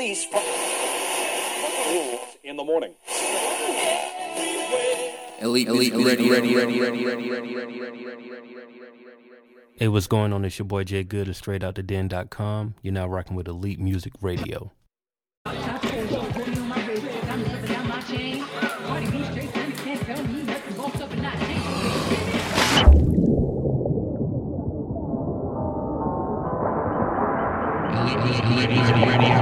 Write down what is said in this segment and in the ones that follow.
from in the morning. Elite, elite, ready, ready, ready, ready, ready, ready, ready, ready, Hey, what's going on? It's your boy Jay Good of StraightOutTheDen.com. You're now rocking with Elite Muzik Radio. Radio.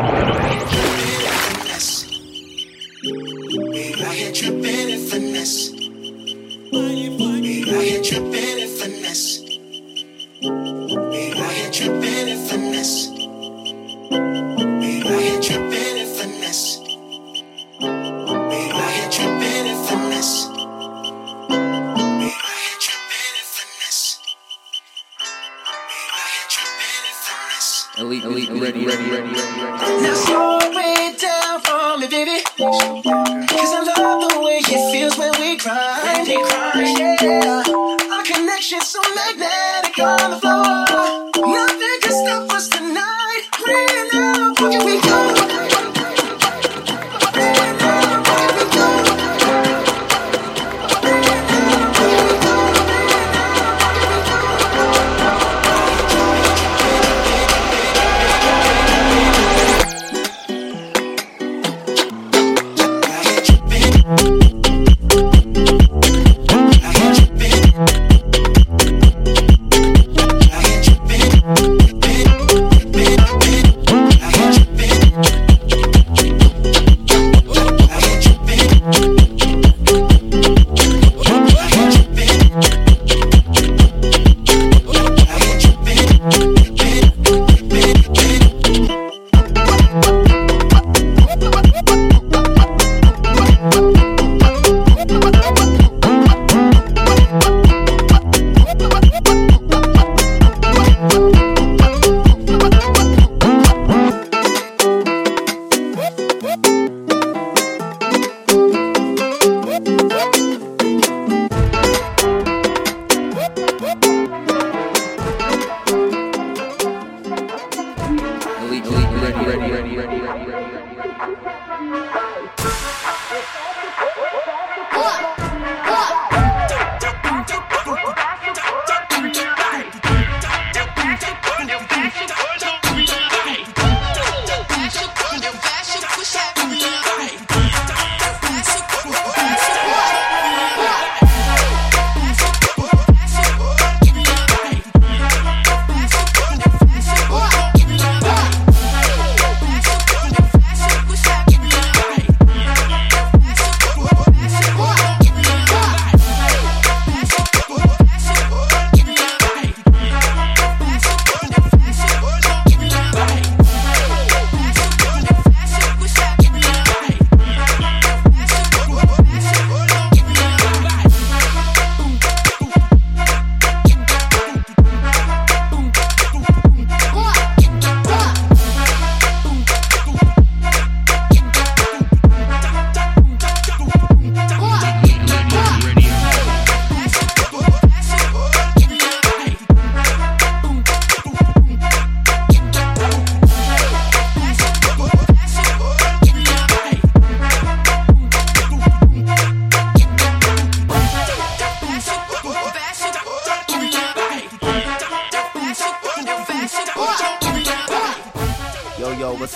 Thank you.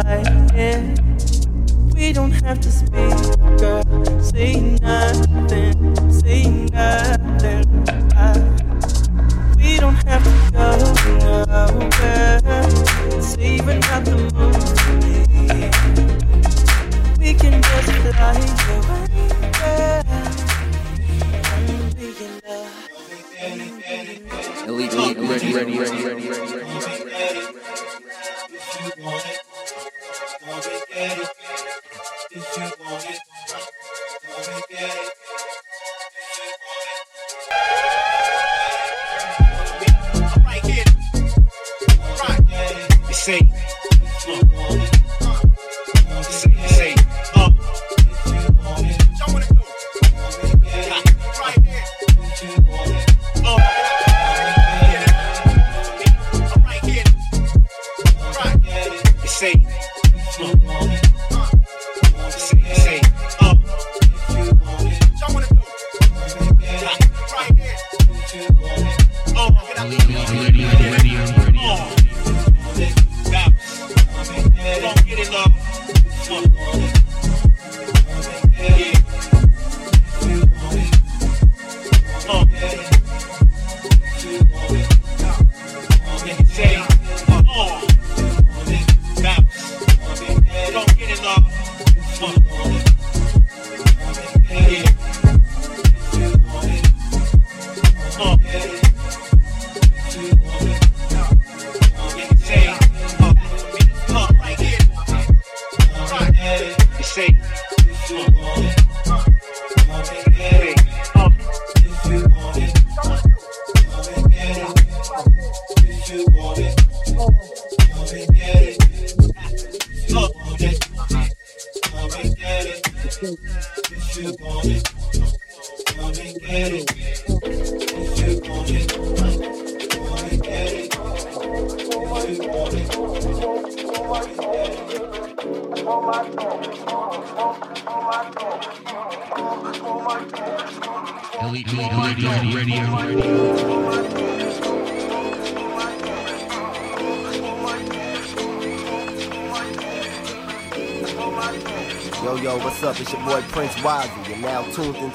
right here. We don't have to speak, girl. Say nothing, say nothing. We don't have to go nowhere. Save it the me. We can just. Elite, elite, ready, ready, ready, ready, ready, ready. ready, ready, ready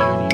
Beauty.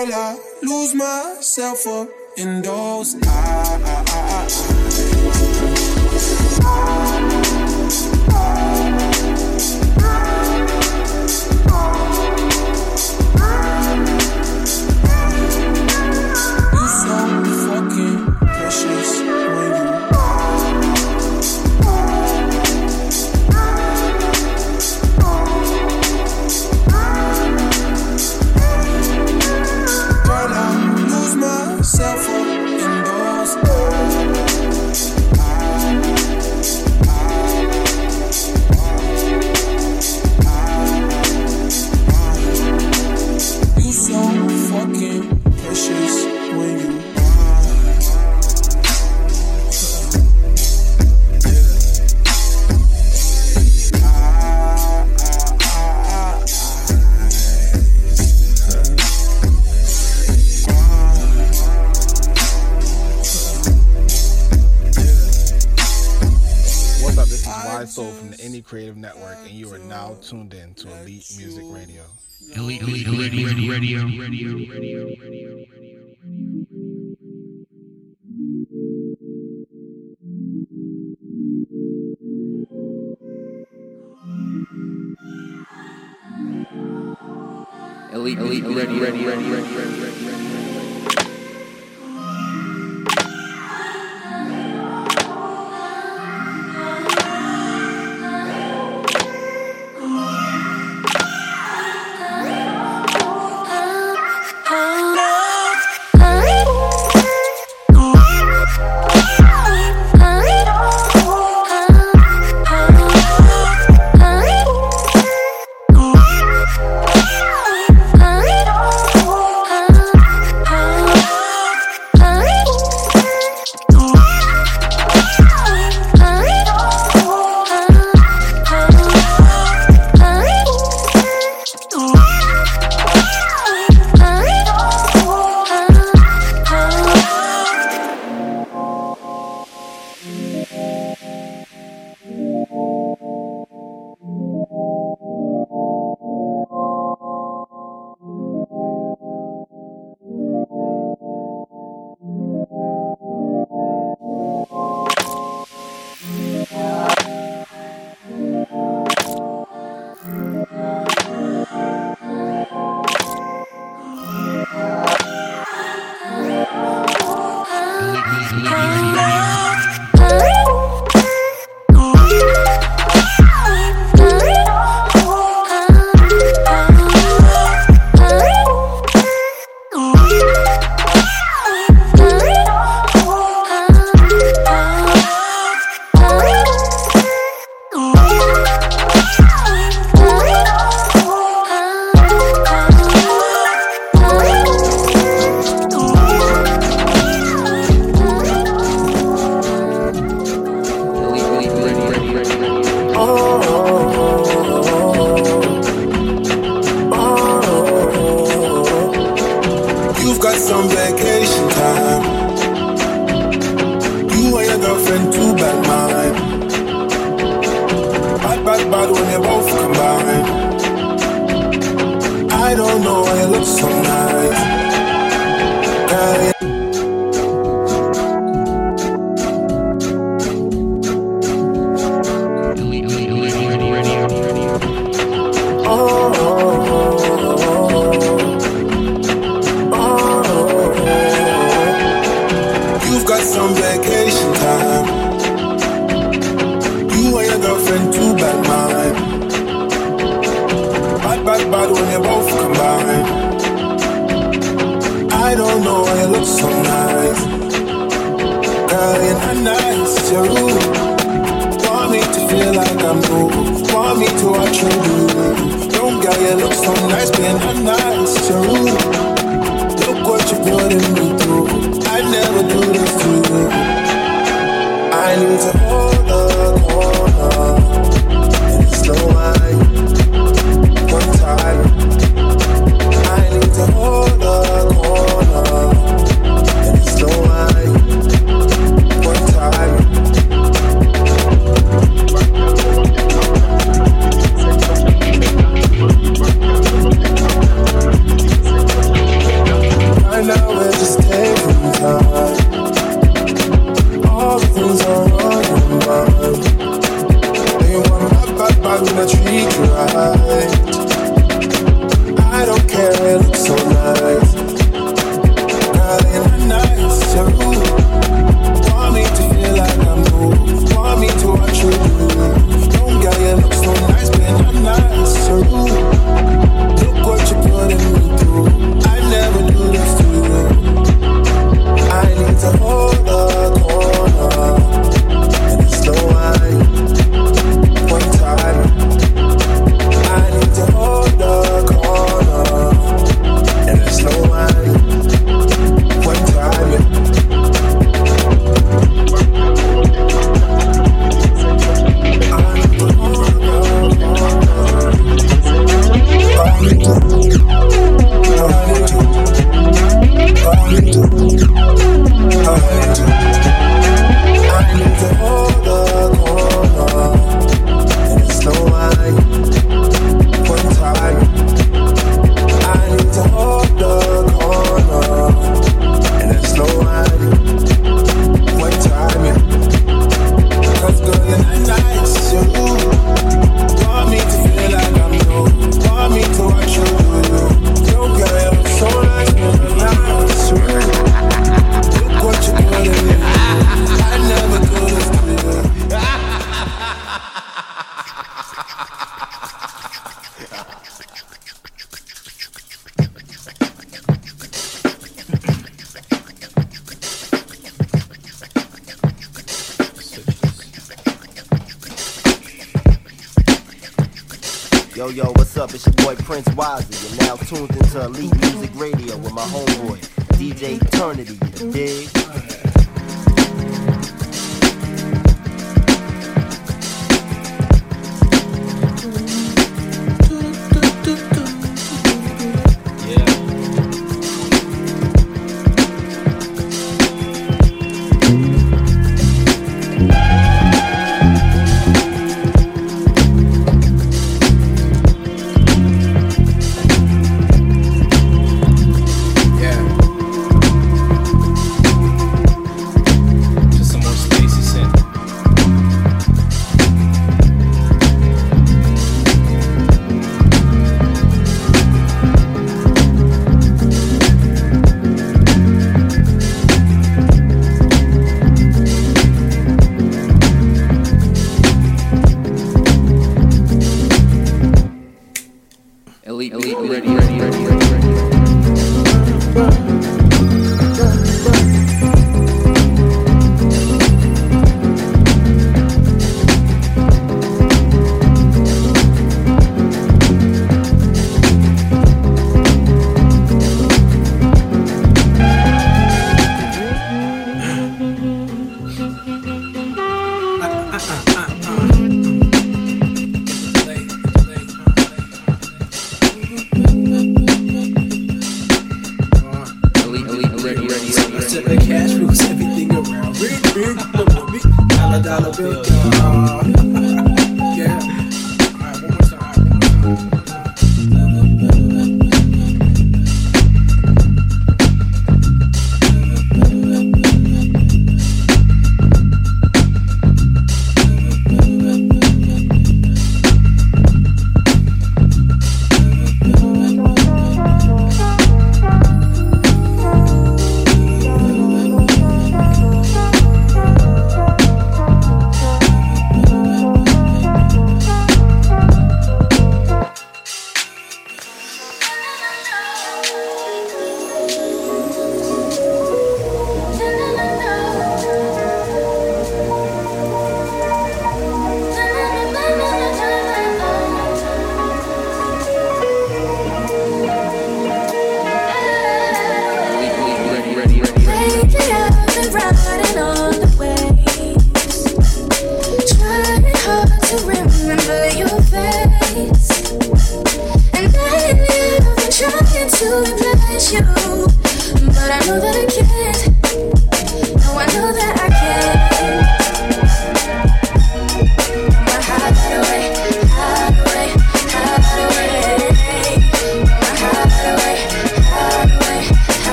while I lose myself up in those eyes. tuned in to Elite Muzik Radio. Elite, elite, elite, elite radio, radio, radio, radio. Elite, elite, elite, elite, elite, elite, elite, elite, elite, elite.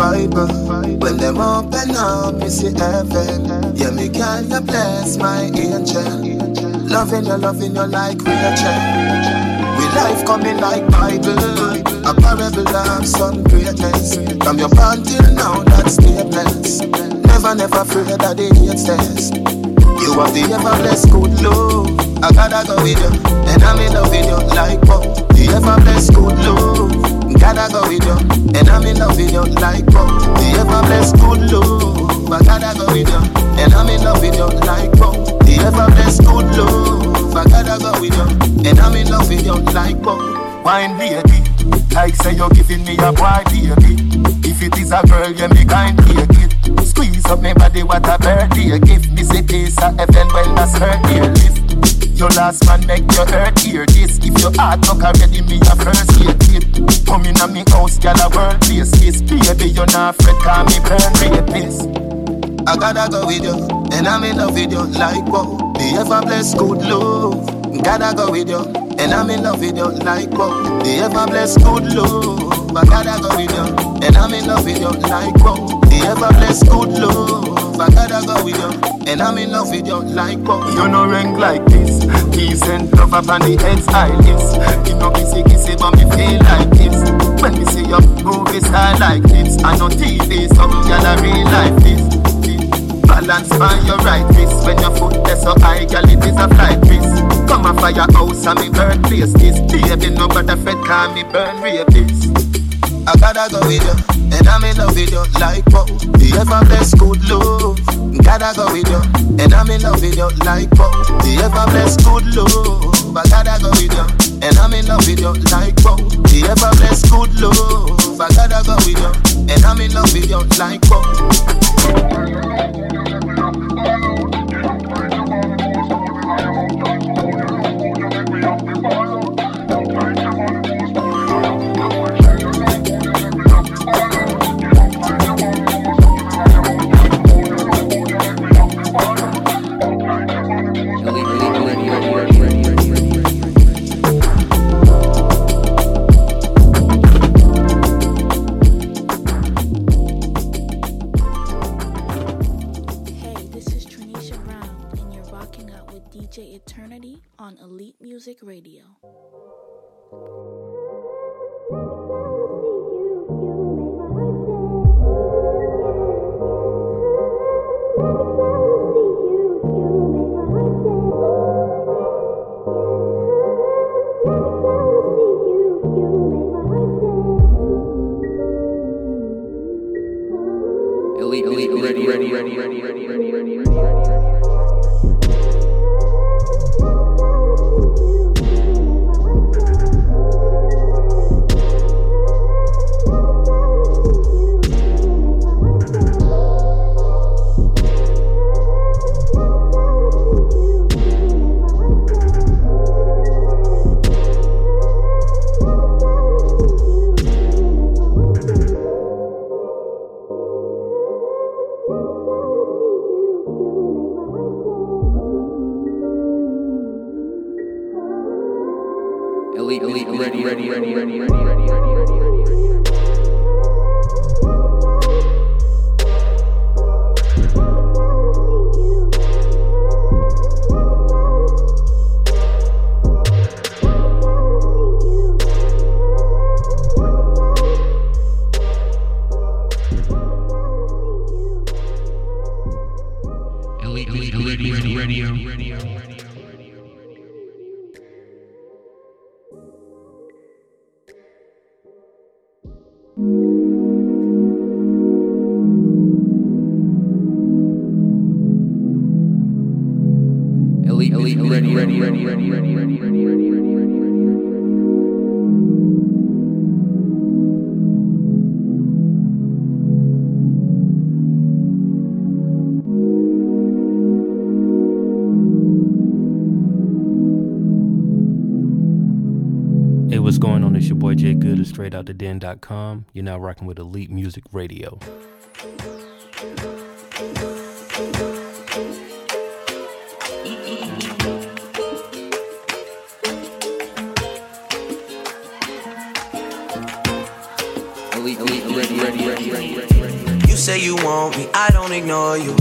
Bible. When them open up, me see heaven. Yeah, me can you bless my angel. Loving you, loving you like Rachel. We life coming like Bible. A parable of some greatness. From your born till now, that's statements. Never, never afraid that they hate says. You have the ever blessed good love. I gotta go with you, and I'm in love with you like wow. The ever blessed good Gotta go with you, and I'm in love with you like wow. The ever blessed good love. I gotta go with you, and I'm in love with you like wow. The ever blessed good love. I gotta go with you, and I'm in love with you like wow. Wine baby, like say you're giving me a boy baby. If it is a girl, you me kind take it. Squeeze up my body, what a birthday gift. Me say peace heaven, well that's her dear lift. Your last man make your hurt hear this. If your heart knock already, me a first aid kit. Come in a me house, gal a world place kiss. Baby, you not fret, call me burn rapist. I gotta go with you, and I'm in love with you like wow. The ever blessed good love. Gotta go with you, and I'm in love with you like wow. The ever blessed good love. I gotta go with you, and I'm in love with you like wow. The ever blessed good love. I gotta go with you, and I'm in love with you like wow. You no rank like this. Peace and love up on the head's eyelids. You know kissy kissy, but me feel like this. When me see your movie star like this, I know TV, some gallery like this. Balance on your right wrist When your foot is so high, girl, it is a flight risk Come a firehouse and me birthplace this Baby, no brother fed, call me burn rapist I gotta go with you, and I'm in love with you like wow. The ever blessed good love. Gotta go with you, and I'm in love with you like wow. The ever blessed good love. I gotta go with you, and I'm in love with you like wow. The ever blessed good love. I gotta go with you, and I'm in love with you like Hey, Radio. StraightOutTheDen.com. You're now rocking with Elite Muzik Radio. Elite, elite, ready, ready, ready, ready, ready, ready. You say you want me, I don't ignore you.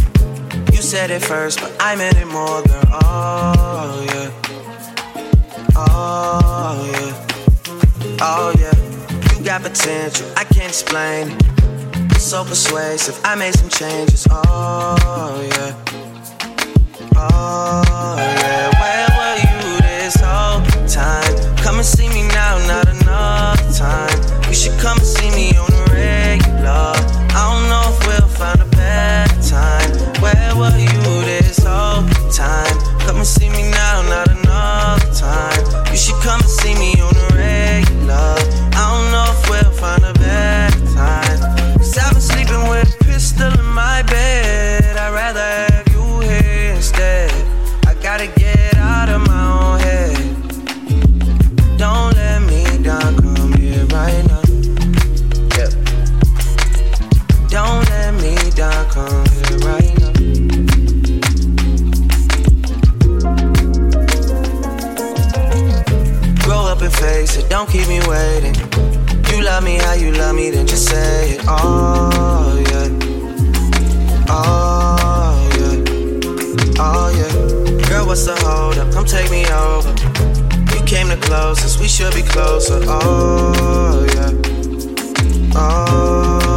You said it first, but I meant it more, girl. Oh, yeah. Oh, yeah. Oh, yeah. You got potential, I can't explain it. So persuasive, I made some changes. Oh, yeah. Oh, yeah. Where were you this whole time? Come and see me now, not enough time. You should come and keep me waiting. You love me how you love me, then just say it. Oh, yeah. Oh, yeah. Oh, yeah. Girl, what's the hold up? Come take me over. You came the closest, we should be closer. Oh, yeah. Oh,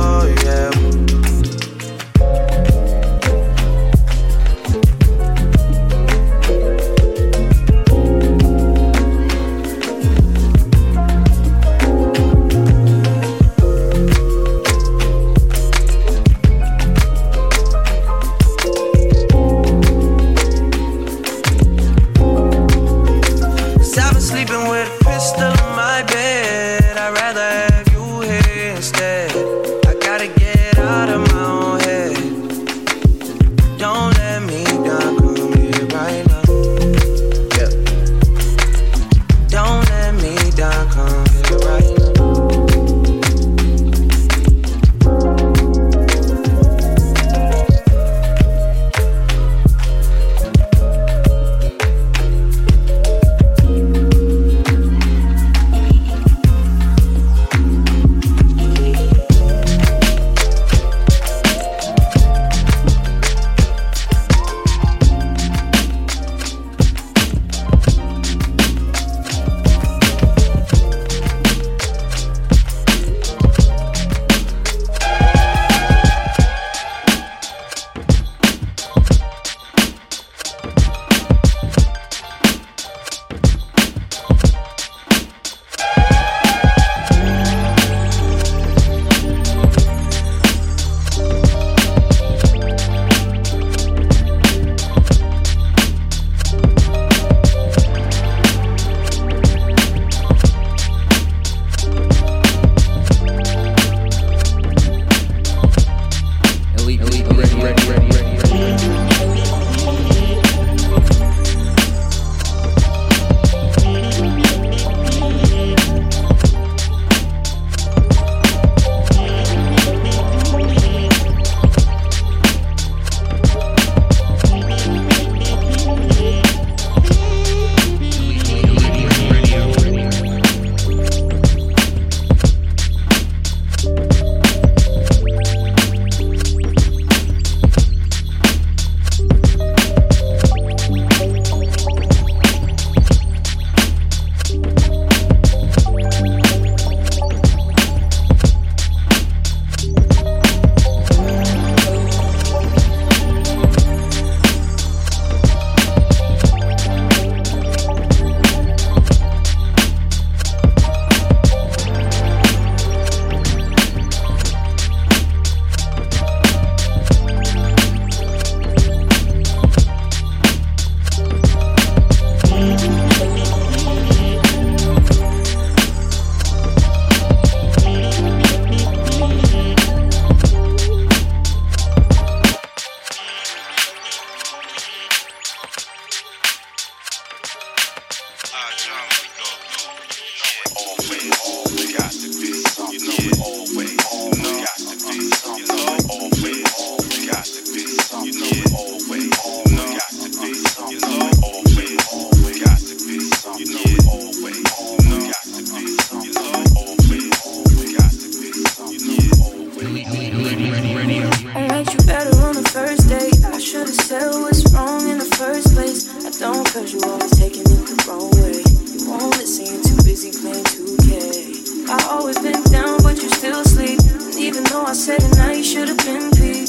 said tonight should have been peak.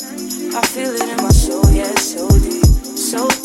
I feel it in my soul, yeah, so deep, so deep.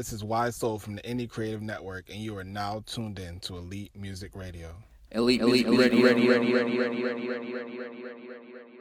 This is Wise Soul from the Indie Creative Network, and you are now tuned in to Elite Muzik Radio. Elite, elite, ready, ready, ready, ready, ready, ready, ready, ready, ready, ready, ready, ready.